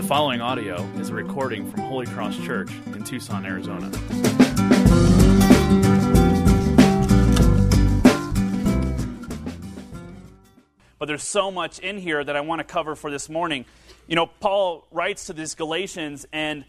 The following audio is a recording from Holy Cross Church in Tucson, Arizona. But there's so much in here that I want to cover for this morning. You know, Paul writes to these Galatians, and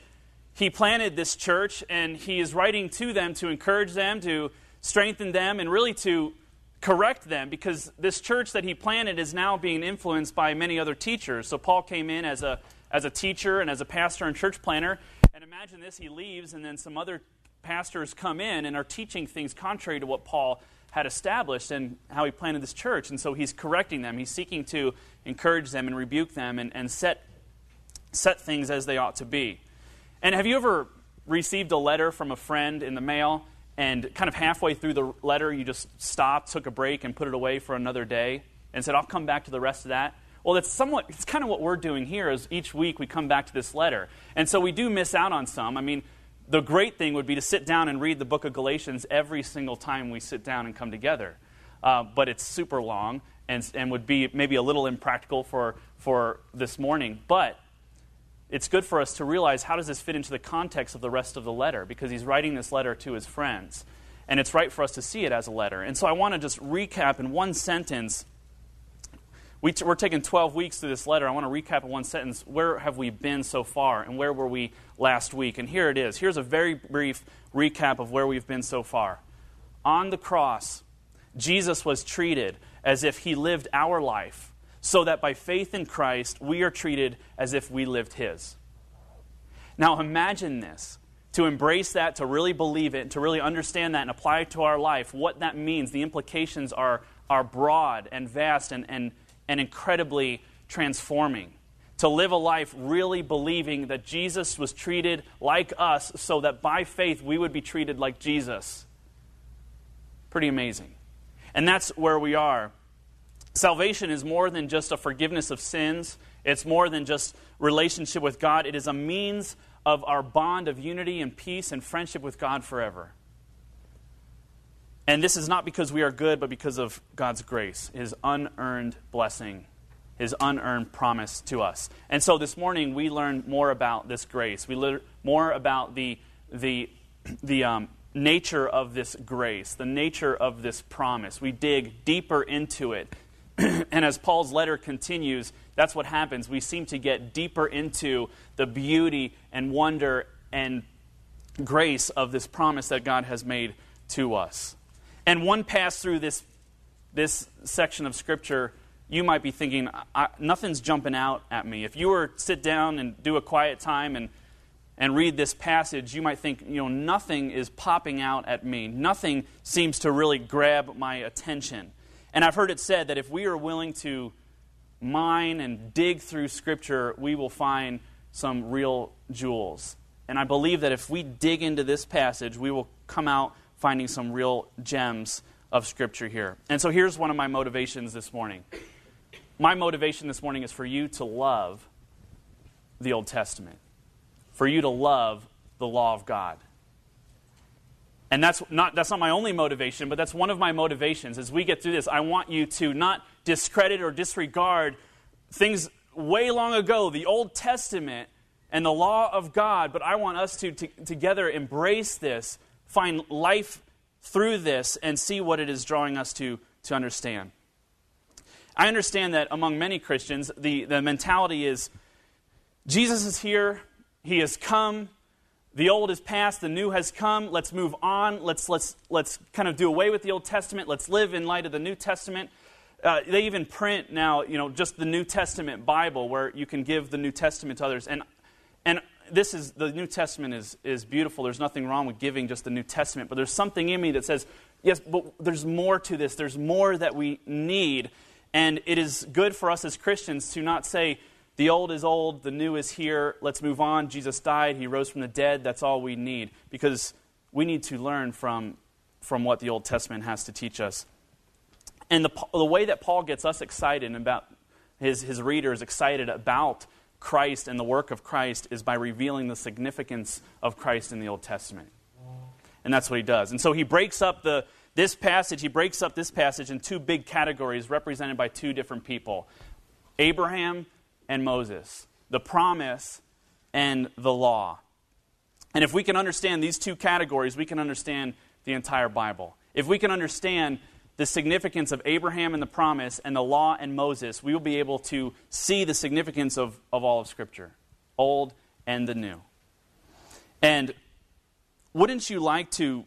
he planted this church, and he is writing to them to encourage them, to strengthen them, and really to correct them because this church that he planted is now being influenced by many other teachers. So Paul came in as a, as a teacher and as a pastor and church planter. And imagine this he leaves, and then some other pastors come in and are teaching things contrary to what Paul had established and how he planted this church. And so he's correcting them. He's seeking to encourage them and rebuke them and, and set, set things as they ought to be. And have you ever received a letter from a friend in the mail and kind of halfway through the letter, you just stopped, took a break, and put it away for another day, and said, I'll come back to the rest of that. Well, that's somewhat, it's kind of what we're doing here is each week we come back to this letter. And so we do miss out on some. I mean, the great thing would be to sit down and read the book of Galatians every single time we sit down and come together. Uh, but it's super long and, and would be maybe a little impractical for, for this morning. But it's good for us to realize how does this fit into the context of the rest of the letter because he's writing this letter to his friends and it's right for us to see it as a letter and so i want to just recap in one sentence we are taking 12 weeks through this letter i want to recap in one sentence where have we been so far and where were we last week and here it is here's a very brief recap of where we've been so far on the cross jesus was treated as if he lived our life so that by faith in Christ, we are treated as if we lived His. Now imagine this. To embrace that, to really believe it, to really understand that and apply it to our life, what that means, the implications are, are broad and vast and, and, and incredibly transforming. To live a life really believing that Jesus was treated like us so that by faith we would be treated like Jesus. Pretty amazing. And that's where we are. Salvation is more than just a forgiveness of sins. It's more than just relationship with God. It is a means of our bond of unity and peace and friendship with God forever. And this is not because we are good, but because of God's grace, His unearned blessing, His unearned promise to us. And so this morning we learn more about this grace. We learn more about the, the, the um, nature of this grace, the nature of this promise. We dig deeper into it and as Paul's letter continues, that's what happens. We seem to get deeper into the beauty and wonder and grace of this promise that God has made to us. And one pass through this, this section of Scripture, you might be thinking, nothing's jumping out at me. If you were to sit down and do a quiet time and, and read this passage, you might think, you know, nothing is popping out at me. Nothing seems to really grab my attention. And I've heard it said that if we are willing to mine and dig through Scripture, we will find some real jewels. And I believe that if we dig into this passage, we will come out finding some real gems of Scripture here. And so here's one of my motivations this morning. My motivation this morning is for you to love the Old Testament, for you to love the law of God. And that's not, that's not my only motivation, but that's one of my motivations. As we get through this, I want you to not discredit or disregard things way long ago, the Old Testament and the law of God, but I want us to, to together embrace this, find life through this, and see what it is drawing us to, to understand. I understand that among many Christians, the, the mentality is Jesus is here, He has come, the old is past, the new has come. Let's move on. Let's, let's, let's kind of do away with the Old Testament. Let's live in light of the New Testament. Uh, they even print now, you know, just the New Testament Bible where you can give the New Testament to others. And, and this is, the New Testament is, is beautiful. There's nothing wrong with giving just the New Testament. But there's something in me that says, yes, but there's more to this. There's more that we need. And it is good for us as Christians to not say, the old is old, the new is here. Let's move on. Jesus died, he rose from the dead. That's all we need because we need to learn from, from what the Old Testament has to teach us. And the, the way that Paul gets us excited about his, his readers excited about Christ and the work of Christ is by revealing the significance of Christ in the Old Testament. And that's what he does. And so he breaks up the, this passage, he breaks up this passage in two big categories represented by two different people Abraham and Moses. the promise and the law. And if we can understand these two categories, we can understand the entire Bible. If we can understand the significance of Abraham and the promise and the law and Moses, we will be able to see the significance of, of all of Scripture, old and the new. And wouldn't you like to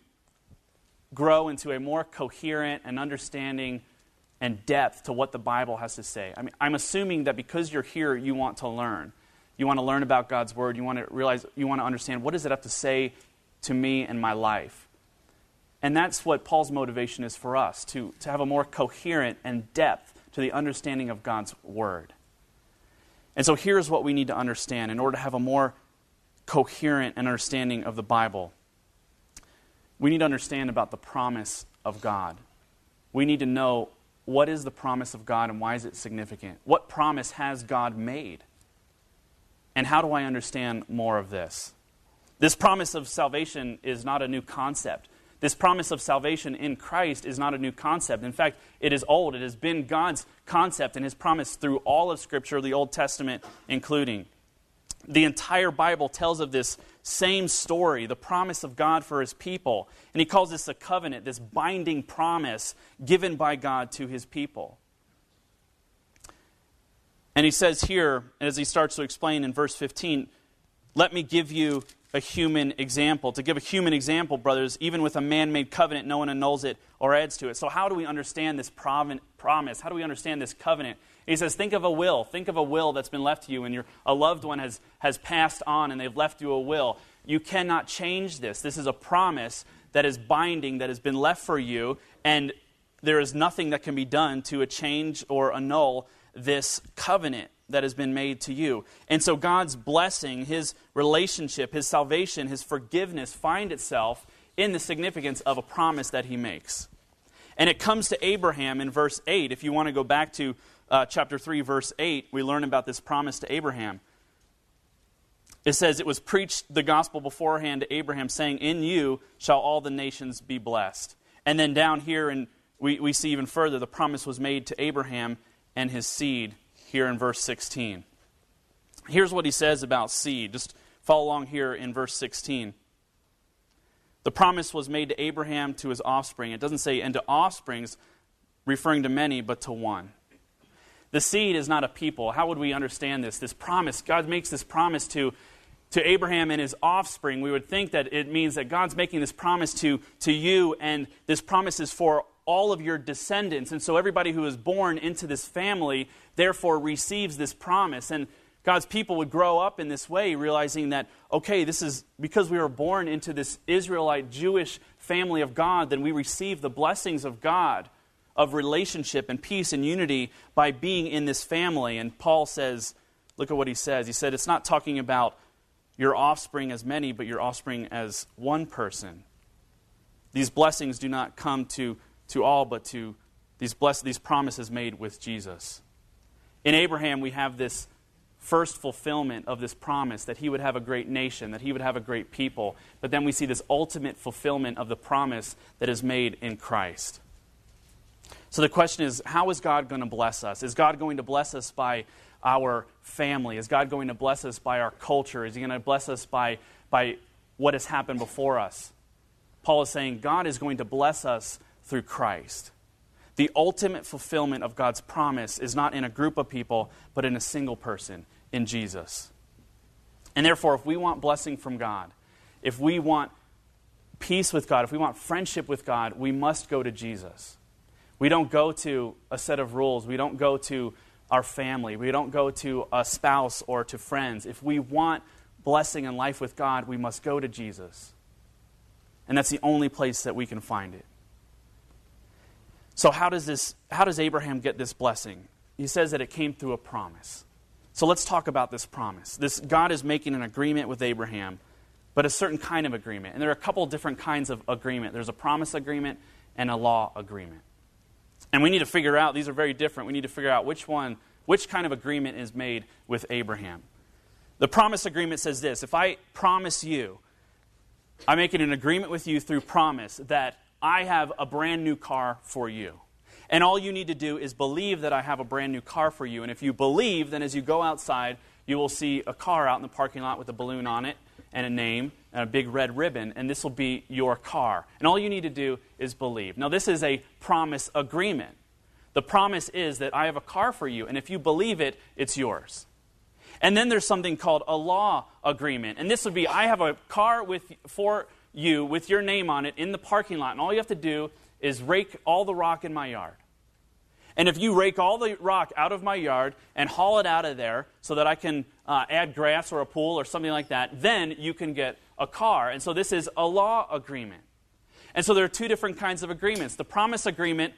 grow into a more coherent and understanding and depth to what the Bible has to say? I mean, I'm assuming that because you're here, you want to learn. You want to learn about God's Word. You want to realize, you want to understand what does it have to say to me and my life. And that's what Paul's motivation is for us to, to have a more coherent and depth to the understanding of God's Word. And so here's what we need to understand in order to have a more coherent understanding of the Bible. We need to understand about the promise of God. We need to know what is the promise of God and why is it significant? What promise has God made? And how do I understand more of this? This promise of salvation is not a new concept. This promise of salvation in Christ is not a new concept. In fact, it is old. It has been God's concept and His promise through all of Scripture, the Old Testament including. The entire Bible tells of this same story, the promise of God for His people. And He calls this a covenant, this binding promise given by God to His people. And he says here, as he starts to explain in verse 15, let me give you a human example. To give a human example, brothers, even with a man made covenant, no one annuls it or adds to it. So, how do we understand this promise? How do we understand this covenant? He says, Think of a will. Think of a will that's been left to you, and your, a loved one has, has passed on, and they've left you a will. You cannot change this. This is a promise that is binding, that has been left for you, and there is nothing that can be done to a change or annul this covenant that has been made to you. And so God's blessing, his relationship, his salvation, his forgiveness find itself in the significance of a promise that he makes. And it comes to Abraham in verse 8. If you want to go back to uh, chapter 3, verse 8, we learn about this promise to Abraham. It says, It was preached the gospel beforehand to Abraham, saying, In you shall all the nations be blessed. And then down here, and we, we see even further, the promise was made to Abraham and his seed here in verse 16. Here's what he says about seed. Just follow along here in verse 16. The promise was made to Abraham to his offspring. It doesn't say, and to offsprings, referring to many, but to one. The seed is not a people. How would we understand this? This promise, God makes this promise to, to Abraham and his offspring. We would think that it means that God's making this promise to, to you, and this promise is for all of your descendants. And so everybody who is born into this family therefore receives this promise. And God's people would grow up in this way, realizing that, okay, this is because we were born into this Israelite Jewish family of God, then we receive the blessings of God of relationship and peace and unity by being in this family. And Paul says, look at what he says. He said, it's not talking about your offspring as many, but your offspring as one person. These blessings do not come to to all, but to these, blessed, these promises made with Jesus. In Abraham, we have this first fulfillment of this promise that he would have a great nation, that he would have a great people. But then we see this ultimate fulfillment of the promise that is made in Christ. So the question is how is God going to bless us? Is God going to bless us by our family? Is God going to bless us by our culture? Is He going to bless us by, by what has happened before us? Paul is saying God is going to bless us through Christ. The ultimate fulfillment of God's promise is not in a group of people, but in a single person, in Jesus. And therefore, if we want blessing from God, if we want peace with God, if we want friendship with God, we must go to Jesus. We don't go to a set of rules. We don't go to our family. We don't go to a spouse or to friends. If we want blessing and life with God, we must go to Jesus. And that's the only place that we can find it. So how does this how does Abraham get this blessing? He says that it came through a promise. So let's talk about this promise. This God is making an agreement with Abraham, but a certain kind of agreement. And there are a couple different kinds of agreement. There's a promise agreement and a law agreement. And we need to figure out these are very different. We need to figure out which one which kind of agreement is made with Abraham. The promise agreement says this, if I promise you I'm making an agreement with you through promise that I have a brand new car for you. And all you need to do is believe that I have a brand new car for you. And if you believe, then as you go outside, you will see a car out in the parking lot with a balloon on it and a name and a big red ribbon, and this will be your car. And all you need to do is believe. Now, this is a promise agreement. The promise is that I have a car for you, and if you believe it, it's yours. And then there's something called a law agreement. And this would be I have a car with, for you with your name on it in the parking lot, and all you have to do is rake all the rock in my yard. And if you rake all the rock out of my yard and haul it out of there so that I can uh, add grass or a pool or something like that, then you can get a car. And so this is a law agreement. And so there are two different kinds of agreements. The promise agreement,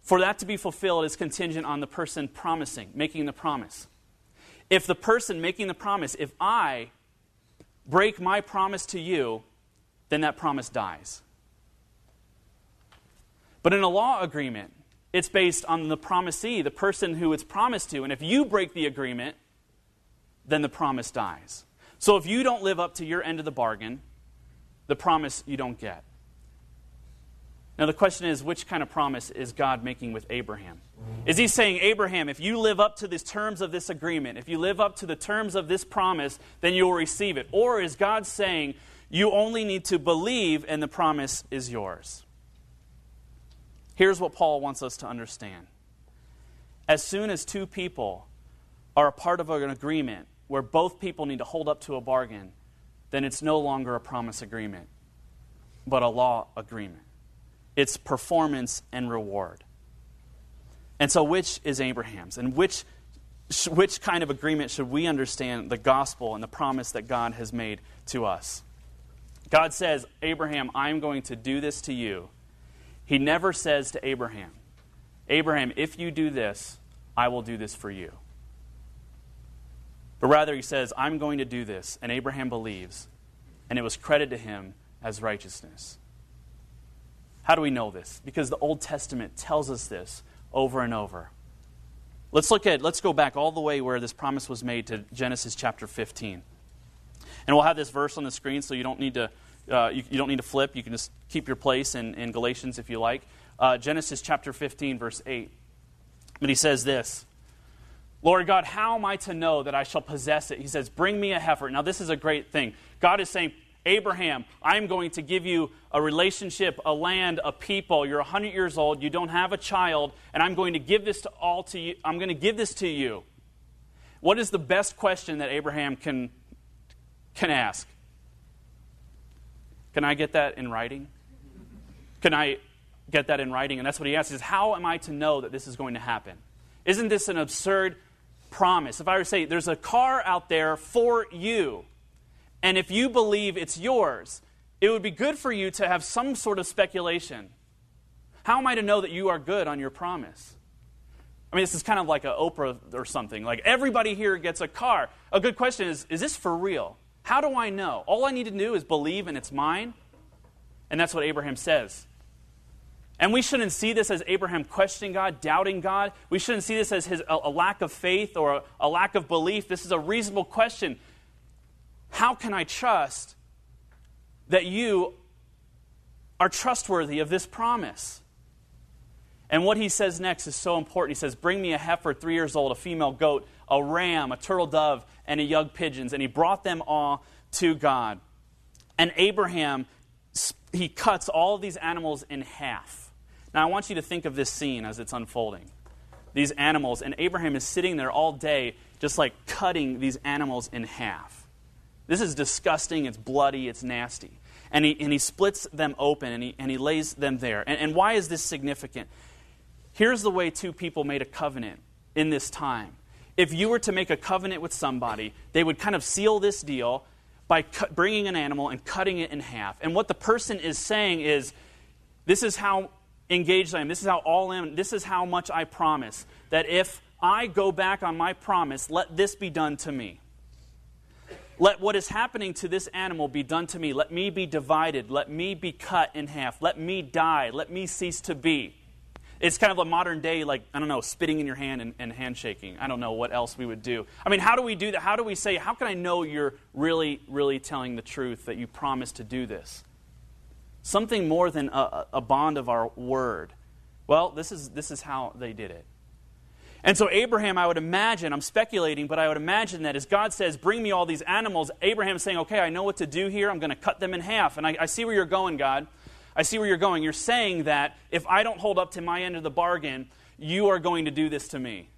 for that to be fulfilled, is contingent on the person promising, making the promise. If the person making the promise, if I break my promise to you, then that promise dies. But in a law agreement, it's based on the promisee, the person who it's promised to. And if you break the agreement, then the promise dies. So if you don't live up to your end of the bargain, the promise you don't get. Now, the question is which kind of promise is God making with Abraham? Is he saying, Abraham, if you live up to the terms of this agreement, if you live up to the terms of this promise, then you will receive it? Or is God saying, you only need to believe and the promise is yours? Here's what Paul wants us to understand. As soon as two people are a part of an agreement where both people need to hold up to a bargain, then it's no longer a promise agreement, but a law agreement. It's performance and reward. And so, which is Abraham's? And which, which kind of agreement should we understand the gospel and the promise that God has made to us? God says, Abraham, I'm going to do this to you he never says to Abraham, Abraham, if you do this, I will do this for you. But rather, he says, I'm going to do this. And Abraham believes, and it was credited to him as righteousness. How do we know this? Because the Old Testament tells us this over and over. Let's look at, let's go back all the way where this promise was made to Genesis chapter 15. And we'll have this verse on the screen so you don't need to uh, you, you, don't need to flip. You can just keep your place in, in Galatians if you like. Uh, Genesis chapter 15, verse 8. But he says this Lord God, how am I to know that I shall possess it? He says, Bring me a heifer. Now, this is a great thing. God is saying, Abraham, I'm going to give you a relationship, a land, a people. You're 100 years old, you don't have a child, and I'm going to give this to all to you. I'm going to give this to you. What is the best question that Abraham can, can ask? Can I get that in writing? Can I get that in writing? And that's what he asks is how am I to know that this is going to happen? Isn't this an absurd promise? If I were to say there's a car out there for you, and if you believe it's yours, it would be good for you to have some sort of speculation. How am I to know that you are good on your promise? I mean, this is kind of like an Oprah or something. Like everybody here gets a car. A good question is is this for real? How do I know? All I need to do is believe and it's mine. And that's what Abraham says. And we shouldn't see this as Abraham questioning God, doubting God. We shouldn't see this as his, a, a lack of faith or a, a lack of belief. This is a reasonable question. How can I trust that you are trustworthy of this promise? And what he says next is so important. He says, Bring me a heifer, three years old, a female goat, a ram, a turtle dove, and a young pigeons. And he brought them all to God. And Abraham, he cuts all of these animals in half. Now, I want you to think of this scene as it's unfolding. These animals, and Abraham is sitting there all day, just like cutting these animals in half. This is disgusting, it's bloody, it's nasty. And he, and he splits them open and he, and he lays them there. And, and why is this significant? Here's the way two people made a covenant in this time. If you were to make a covenant with somebody, they would kind of seal this deal by cut, bringing an animal and cutting it in half. And what the person is saying is, this is how engaged I am. This is how all in. This is how much I promise. That if I go back on my promise, let this be done to me. Let what is happening to this animal be done to me. Let me be divided. Let me be cut in half. Let me die. Let me cease to be. It's kind of a modern day, like, I don't know, spitting in your hand and, and handshaking. I don't know what else we would do. I mean, how do we do that? How do we say, how can I know you're really, really telling the truth, that you promised to do this? Something more than a, a bond of our word. Well, this is, this is how they did it. And so, Abraham, I would imagine, I'm speculating, but I would imagine that as God says, Bring me all these animals, Abraham's saying, Okay, I know what to do here. I'm going to cut them in half. And I, I see where you're going, God. I see where you're going. You're saying that if I don't hold up to my end of the bargain, you are going to do this to me.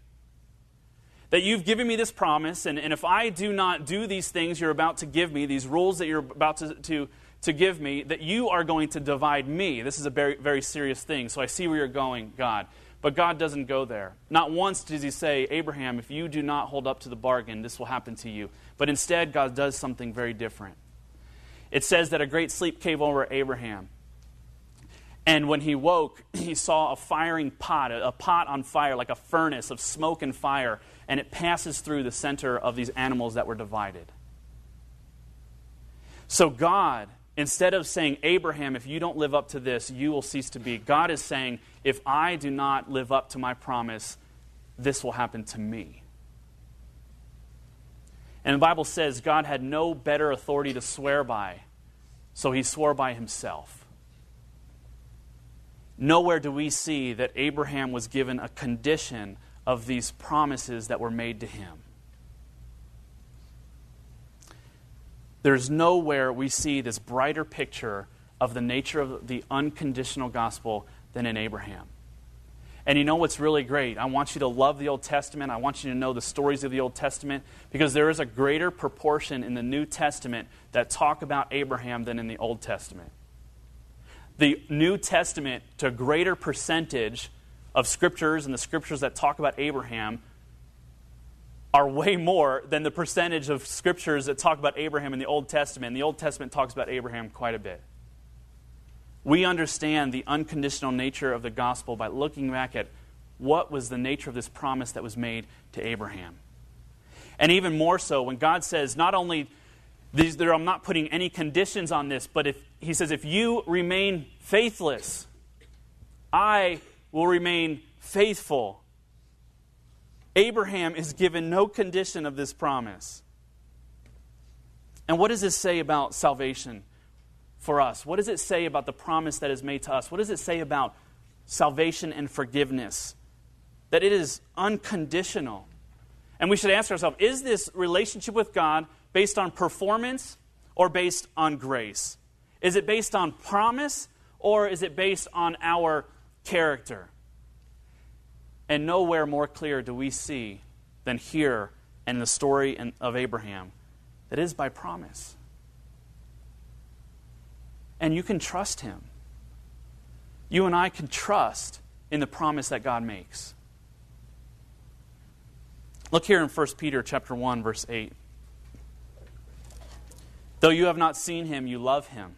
That you've given me this promise, and, and if I do not do these things you're about to give me, these rules that you're about to, to, to give me, that you are going to divide me. This is a very, very serious thing. So I see where you're going, God. But God doesn't go there. Not once does he say, Abraham, if you do not hold up to the bargain, this will happen to you. But instead, God does something very different. It says that a great sleep came over Abraham. And when he woke, he saw a firing pot, a, pot on fire, like a furnace of smoke and fire, and it passes through the center of these animals that were divided. So God Instead of saying, Abraham, if you don't live up to this, you will cease to be, God is saying, if I do not live up to my promise, this will happen to me. And the Bible says God had no better authority to swear by, so he swore by himself. Nowhere do we see that Abraham was given a condition of these promises that were made to him. There's nowhere we see this brighter picture of the nature of the unconditional gospel than in Abraham. And you know what's really great? I want you to love the Old Testament. I want you to know the stories of the Old Testament because there is a greater proportion in the New Testament that talk about Abraham than in the Old Testament. The New Testament, to a greater percentage of scriptures and the scriptures that talk about Abraham, are way more than the percentage of scriptures that talk about Abraham in the Old Testament. The Old Testament talks about Abraham quite a bit. We understand the unconditional nature of the gospel by looking back at what was the nature of this promise that was made to Abraham. And even more so, when God says, not only these, I'm not putting any conditions on this, but if He says, if you remain faithless, I will remain faithful. Abraham is given no condition of this promise. And what does this say about salvation for us? What does it say about the promise that is made to us? What does it say about salvation and forgiveness? That it is unconditional. And we should ask ourselves is this relationship with God based on performance or based on grace? Is it based on promise or is it based on our character? And nowhere more clear do we see than here in the story of Abraham that is by promise. And you can trust him. You and I can trust in the promise that God makes. Look here in 1 Peter chapter 1 verse 8. Though you have not seen him, you love him.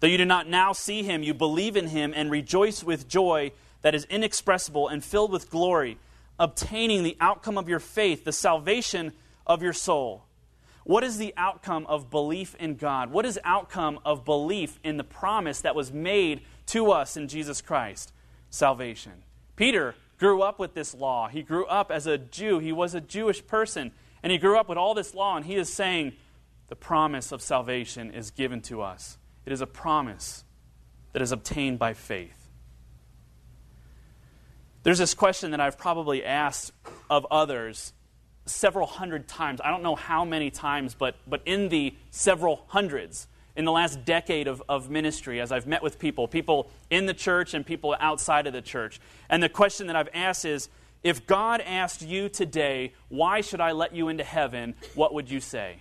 Though you do not now see him, you believe in him and rejoice with joy that is inexpressible and filled with glory, obtaining the outcome of your faith, the salvation of your soul. What is the outcome of belief in God? What is outcome of belief in the promise that was made to us in Jesus Christ? Salvation. Peter grew up with this law. He grew up as a Jew. He was a Jewish person. And he grew up with all this law, and he is saying the promise of salvation is given to us. It is a promise that is obtained by faith. There's this question that I've probably asked of others several hundred times. I don't know how many times, but, but in the several hundreds in the last decade of, of ministry as I've met with people, people in the church and people outside of the church. And the question that I've asked is if God asked you today, why should I let you into heaven, what would you say?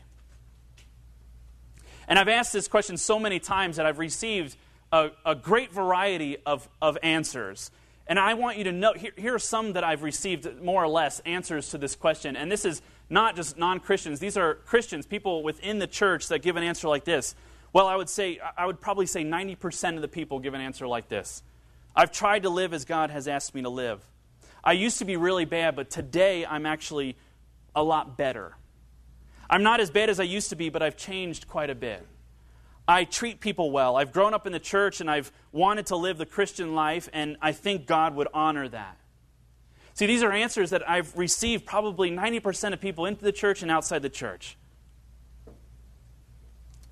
And I've asked this question so many times that I've received a, a great variety of, of answers. And I want you to know here, here, are some that I've received more or less answers to this question. And this is not just non Christians, these are Christians, people within the church that give an answer like this. Well, I would say, I would probably say 90% of the people give an answer like this I've tried to live as God has asked me to live. I used to be really bad, but today I'm actually a lot better. I'm not as bad as I used to be, but I've changed quite a bit. I treat people well. I've grown up in the church and I've wanted to live the Christian life, and I think God would honor that. See, these are answers that I've received probably 90% of people into the church and outside the church.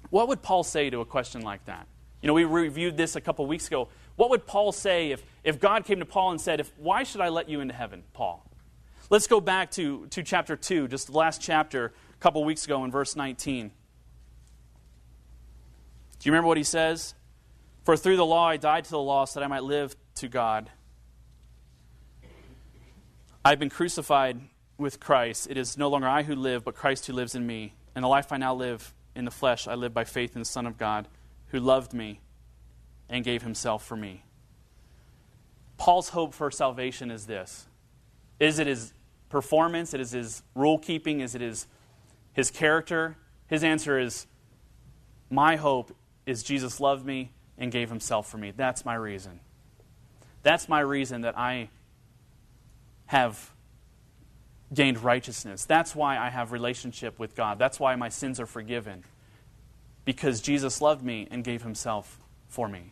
What would Paul say to a question like that? You know, we reviewed this a couple weeks ago. What would Paul say if, if God came to Paul and said, if, Why should I let you into heaven, Paul? Let's go back to, to chapter 2, just the last chapter, a couple weeks ago in verse 19. Do you remember what he says? For through the law I died to the law so that I might live to God. I've been crucified with Christ. It is no longer I who live, but Christ who lives in me. And the life I now live in the flesh, I live by faith in the Son of God, who loved me and gave himself for me. Paul's hope for salvation is this Is it his performance? It is his rule keeping? Is it his, his character? His answer is My hope is Jesus loved me and gave himself for me. That's my reason. That's my reason that I have gained righteousness. That's why I have relationship with God. That's why my sins are forgiven. Because Jesus loved me and gave himself for me.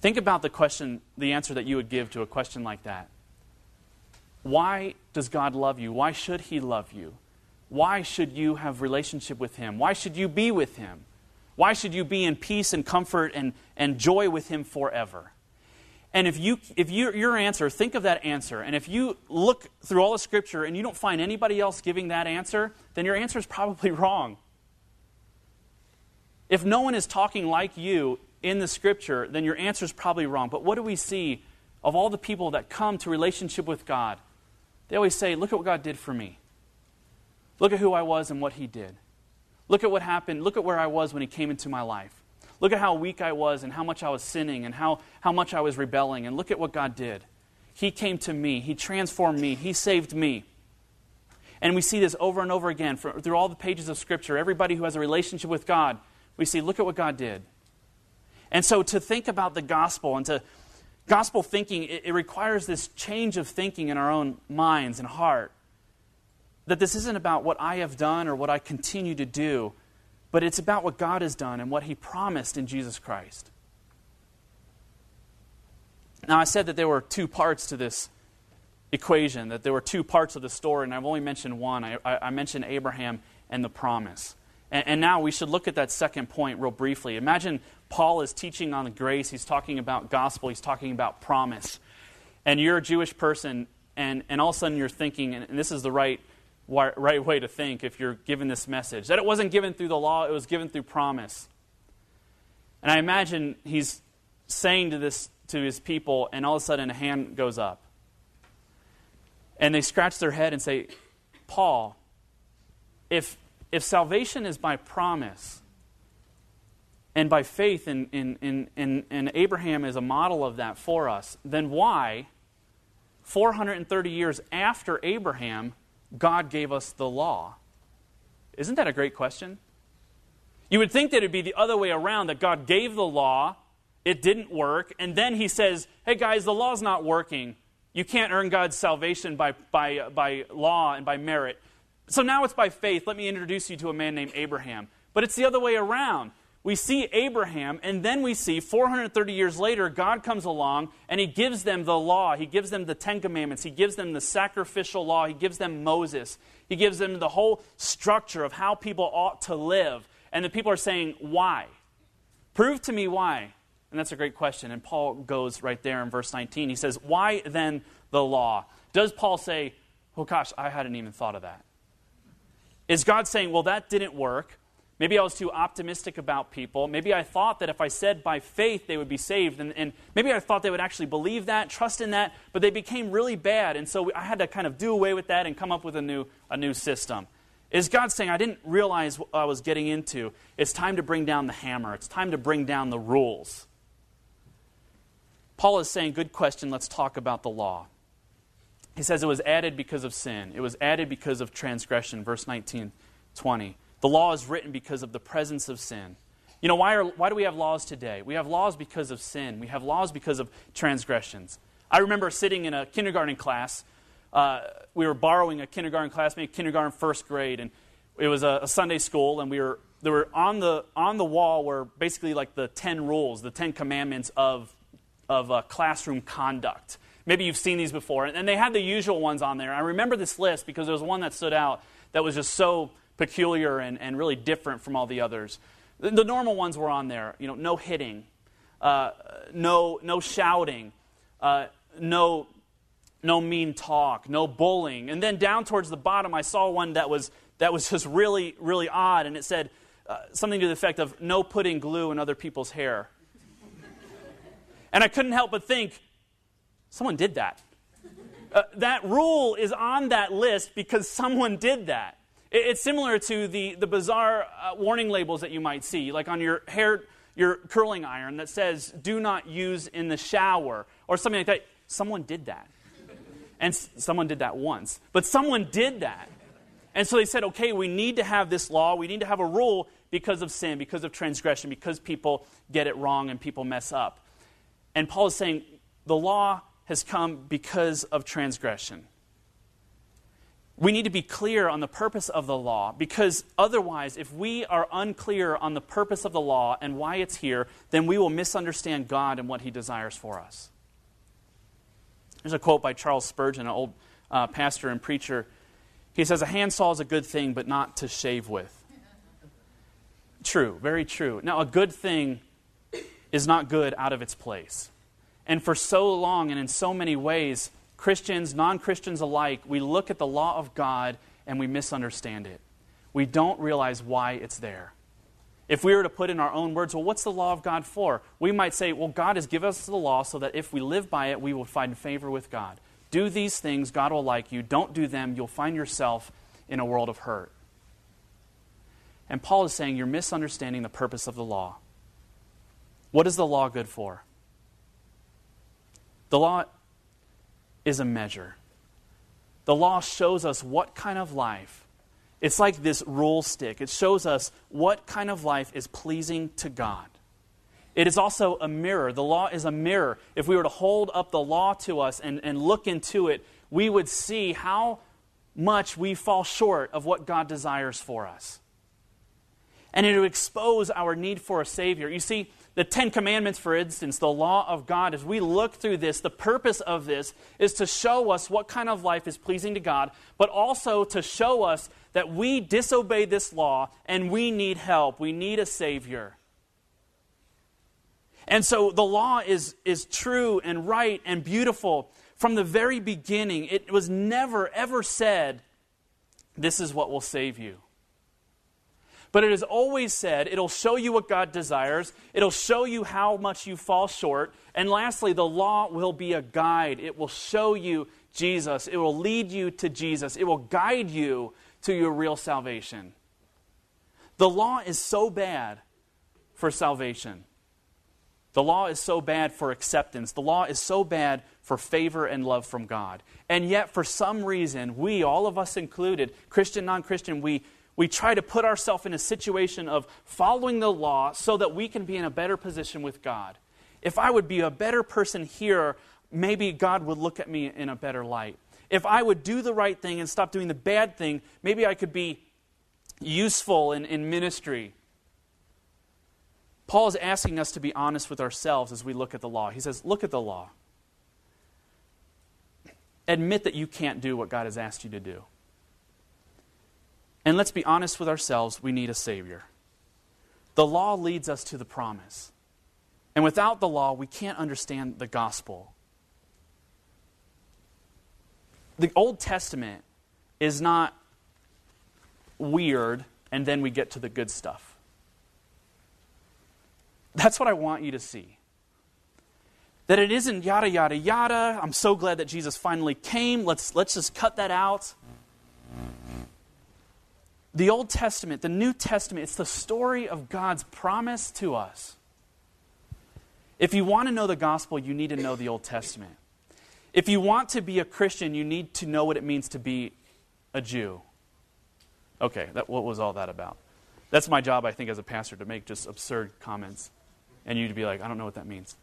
Think about the question, the answer that you would give to a question like that. Why does God love you? Why should he love you? Why should you have relationship with him? Why should you be with him? Why should you be in peace and comfort and, and joy with him forever? And if you if you your answer, think of that answer, and if you look through all the scripture and you don't find anybody else giving that answer, then your answer is probably wrong. If no one is talking like you in the scripture, then your answer is probably wrong. But what do we see of all the people that come to relationship with God? They always say, Look at what God did for me. Look at who I was and what He did. Look at what happened. Look at where I was when He came into my life. Look at how weak I was and how much I was sinning and how, how much I was rebelling. And look at what God did. He came to me, He transformed me, He saved me. And we see this over and over again for, through all the pages of Scripture. Everybody who has a relationship with God, we see, look at what God did. And so to think about the gospel and to gospel thinking, it, it requires this change of thinking in our own minds and heart. That this isn't about what I have done or what I continue to do, but it's about what God has done and what He promised in Jesus Christ. Now, I said that there were two parts to this equation, that there were two parts of the story, and I've only mentioned one. I, I mentioned Abraham and the promise. And, and, now we should look at that second point real briefly. Imagine Paul is teaching on grace, he's talking about gospel, he's talking about promise. And you're a Jewish person, and, and all of a sudden you're thinking, and, and this is the right right way to think if you're given this message. That it wasn't given through the law, it was given through promise. And I imagine he's saying to this to his people, and all of a sudden a hand goes up. And they scratch their head and say, Paul, if, if salvation is by promise and by faith, and in, in, in, in Abraham is a model of that for us, then why, 430 years after Abraham, God gave us the law? Isn't that a great question? You would think that it'd be the other way around that God gave the law, it didn't work, and then he says, hey guys, the law's not working. You can't earn God's salvation by, by, by law and by merit. So now it's by faith. Let me introduce you to a man named Abraham. But it's the other way around we see Abraham, and then we see 430 years later, God comes along and he gives them the law. He gives them the Ten Commandments. He gives them the sacrificial law. He gives them Moses. He gives them the whole structure of how people ought to live. And the people are saying, Why? Prove to me why. And that's a great question. And Paul goes right there in verse 19. He says, Why then the law? Does Paul say, Oh gosh, I hadn't even thought of that? Is God saying, Well, that didn't work. Maybe I was too optimistic about people. Maybe I thought that if I said by faith they would be saved. And, and, maybe I thought they would actually believe that, trust in that, but they became really bad. And so I had to kind of do away with that and come up with a new, a new system. Is God saying, I didn't realize what I was getting into? It's time to bring down the hammer, it's time to bring down the rules. Paul is saying, Good question, let's talk about the law. He says it was added because of sin, it was added because of transgression. Verse 19, 20. The law is written because of the presence of sin. You know, why, are, why do we have laws today? We have laws because of sin, we have laws because of transgressions. I remember sitting in a kindergarten class. Uh, we were borrowing a kindergarten classmate, kindergarten first grade, and it was a, a, Sunday school, and we were there were on the on the wall were basically like the ten rules, the ten commandments of of uh, classroom conduct. Maybe you've seen these before, and, and they had the usual ones on there. I remember this list because there was one that stood out that was just so peculiar and, and really different from all the others. The, the normal ones were on there. You know, no hitting, uh, no, no shouting, uh, no no mean talk, no bullying. And then down towards the bottom, I saw one that was, that was just really, really odd. And it said uh, something to the effect of no putting glue in other people's hair. and I couldn't help but think, someone did that. Uh, that rule is on that list because someone did that. It, it's similar to the, the bizarre uh, warning labels that you might see, like on your hair, your curling iron that says, do not use in the shower, or something like that. Someone did that. And s- someone did that once. But someone did that. And so they said, okay, we need to have this law, we need to have a rule because of sin, because of transgression, because people get it wrong and people mess up. And Paul is saying the law has come because of transgression. We need to be clear on the purpose of the law because otherwise, if we are unclear on the purpose of the law and why it's here, then we will misunderstand God and what He desires for us. There's a quote by Charles Spurgeon, an old uh, pastor and preacher. He says, A handsaw is a good thing, but not to shave with. True, very true. Now, a good thing is not good out of its place. And for so long and in so many ways, Christians, non Christians alike, we look at the law of God and we misunderstand it. We don't realize why it's there. If we were to put in our own words, well, what's the law of God for? We might say, well, God has given us the law so that if we live by it, we will find favor with God. Do these things, God will like you. Don't do them, you'll find yourself in a world of hurt. And Paul is saying you're misunderstanding the purpose of the law. What is the law good for? The law is a measure. The law shows us what kind of life. It's like this rule stick. It shows us what kind of life is pleasing to God. It is also a mirror. The law is a mirror. If we were to hold up the law to us and, and look into it, we would see how much we fall short of what God desires for us. And it would expose our need for a Savior. You see, the Ten Commandments, for instance, the law of God, as we look through this, the purpose of this is to show us what kind of life is pleasing to God, but also to show us that we disobey this law and we need help. We need a Savior. And so the law is, is true and right and beautiful from the very beginning. It was never, ever said, This is what will save you. But it is always said, it'll show you what God desires, it'll show you how much you fall short, and lastly, the law will be a guide. It will show you Jesus, it will lead you to Jesus, it will guide you to your real salvation. The law is so bad for salvation. The law is so bad for acceptance. The law is so bad for favor and love from God. And yet, for some reason, we, all of us included, Christian, non Christian, we we try to put ourselves in a situation of following the law so that we can be in a better position with God. If I would be a better person here, maybe God would look at me in a better light. If I would do the right thing and stop doing the bad thing, maybe I could be useful in, in ministry. Paul is asking us to be honest with ourselves as we look at the law. He says, Look at the law. Admit that you can't do what God has asked you to do. And let's be honest with ourselves, we need a Savior. The law leads us to the promise. And without the law, we can't understand the gospel. The Old Testament is not weird and then we get to the good stuff. That's what I want you to see. That it isn't yada, yada, yada. I'm so glad that Jesus finally came. Let's, let's just cut that out the Old Testament, the New Testament, it's the story of God's promise to us. If you want to know the gospel, you need to know the Old Testament. If you want to be a Christian, you need to know what it means to be a Jew. Okay, that, what was all that about? That's my job, I think, as a pastor, to make just absurd comments and you to be like, I don't know what that means.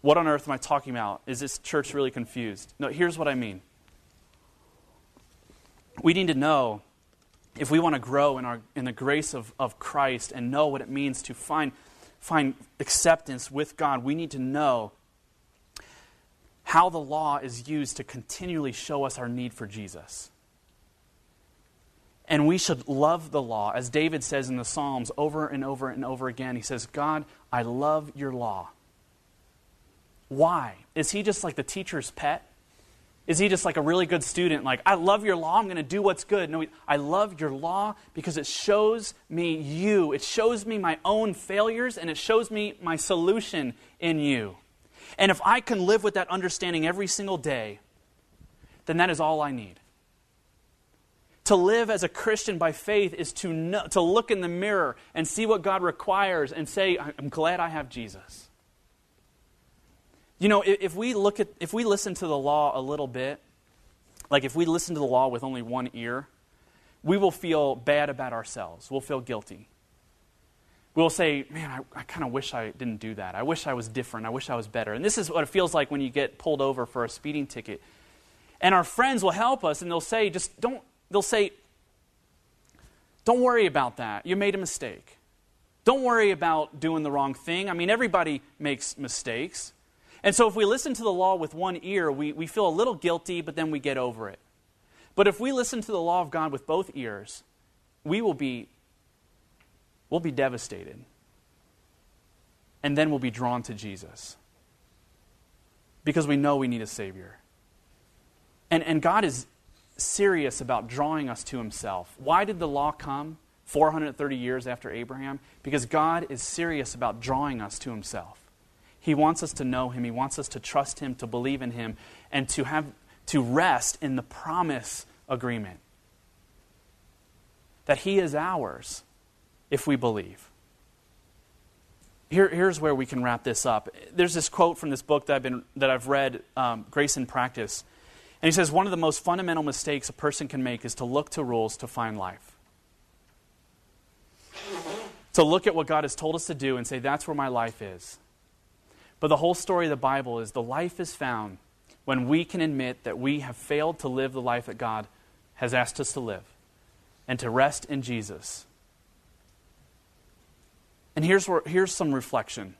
What on earth am I talking about? Is this church really confused? No, here's what I mean. We need to know if we want to grow in, our, in the grace of, of Christ and know what it means to find, find acceptance with God, we need to know how the law is used to continually show us our need for Jesus. And we should love the law. As David says in the Psalms over and over and over again, he says, God, I love your law. Why? Is he just like the teacher's pet? Is he just like a really good student? Like, I love your law, I'm going to do what's good. No, I love your law because it shows me you. It shows me my own failures and it shows me my solution in you. And if I can live with that understanding every single day, then that is all I need. To live as a Christian by faith is to, know, to look in the mirror and see what God requires and say, I'm glad I have Jesus. You know, if we look at, if we listen to the law a little bit, like if we listen to the law with only one ear, we will feel bad about ourselves. We'll feel guilty. We'll say, man, I, I kind of wish I didn't do that. I wish I was different. I wish I was better. And this is what it feels like when you get pulled over for a speeding ticket. And our friends will help us and they'll say, just don't, they'll say, don't worry about that. You made a mistake. Don't worry about doing the wrong thing. I mean, everybody makes mistakes. And so if we listen to the law with one ear, we, we feel a little guilty, but then we get over it. But if we listen to the law of God with both ears, we will be we'll be devastated. And then we'll be drawn to Jesus. Because we know we need a Savior. And, and God is serious about drawing us to Himself. Why did the law come 430 years after Abraham? Because God is serious about drawing us to Himself. He wants us to know him. He wants us to trust him, to believe in him, and to have to rest in the promise agreement. That he is ours if we believe. Here, here's where we can wrap this up. There's this quote from this book that I've, been, that I've read, um, Grace in Practice. And he says, One of the most fundamental mistakes a person can make is to look to rules to find life. To look at what God has told us to do and say, That's where my life is. But the whole story of the Bible is the life is found when we can admit that we have failed to live the life that God has asked us to live and to rest in Jesus. And here's, where, here's some reflection.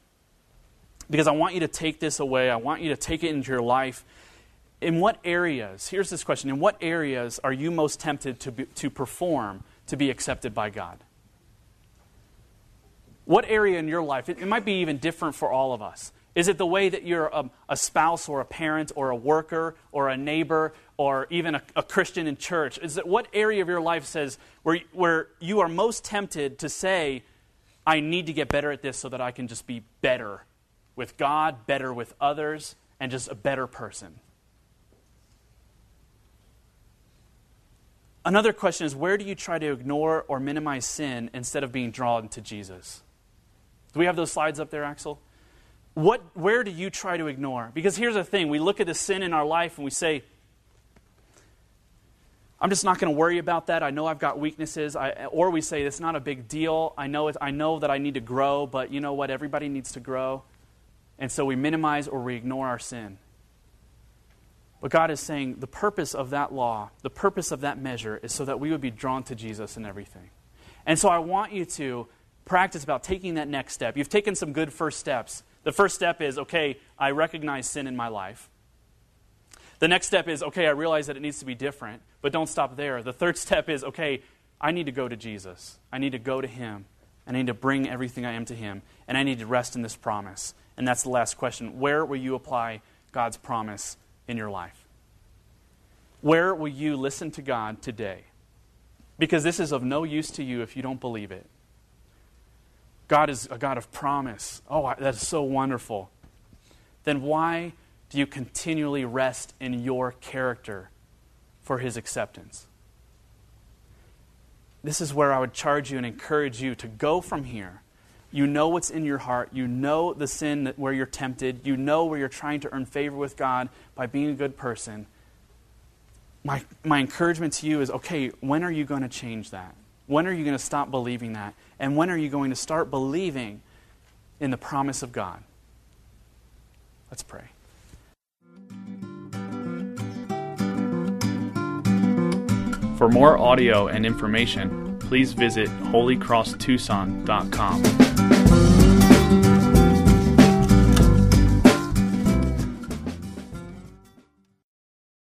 Because I want you to take this away, I want you to take it into your life. In what areas, here's this question In what areas are you most tempted to, be, to perform to be accepted by God? What area in your life, it, it might be even different for all of us. Is it the way that you're a, a, spouse or a parent or a worker or a neighbor or even a, a, Christian in church? Is it what area of your life says where, where you are most tempted to say, I need to get better at this so that I can just be better with God, better with others, and just a better person? Another question is where do you try to ignore or minimize sin instead of being drawn to Jesus? Do we have those slides up there, Axel? What, where do you try to ignore? Because here's the thing we look at the sin in our life and we say, I'm just not going to worry about that. I know I've got weaknesses. I, or we say, it's not a big deal. I know, it, I know that I need to grow, but you know what? Everybody needs to grow. And so we minimize or we ignore our sin. But God is saying the purpose of that law, the purpose of that measure, is so that we would be drawn to Jesus in everything. And so I want you to practice about taking that next step. You've taken some good first steps. The first step is okay, I recognize sin in my life. The next step is okay, I realize that it needs to be different, but don't stop there. The third step is okay, I need to go to Jesus. I need to go to Him. I need to bring everything I am to Him, and I need to rest in this promise. And that's the last question. Where will you apply God's promise in your life? Where will you listen to God today? Because this is of no use to you if you don't believe it. God is a God of promise. Oh, that is so wonderful. Then why do you continually rest in your character for His acceptance? This is where I would charge you and encourage you to go from here. You know what's in your heart. You know the sin where you're tempted. You know where you're trying to earn favor with God by being a good person. My, my encouragement to you is okay, when are you going to change that? When are you going to stop believing that? And when are you going to start believing in the promise of God? Let's pray. For more audio and information, please visit holycrosstucson.com.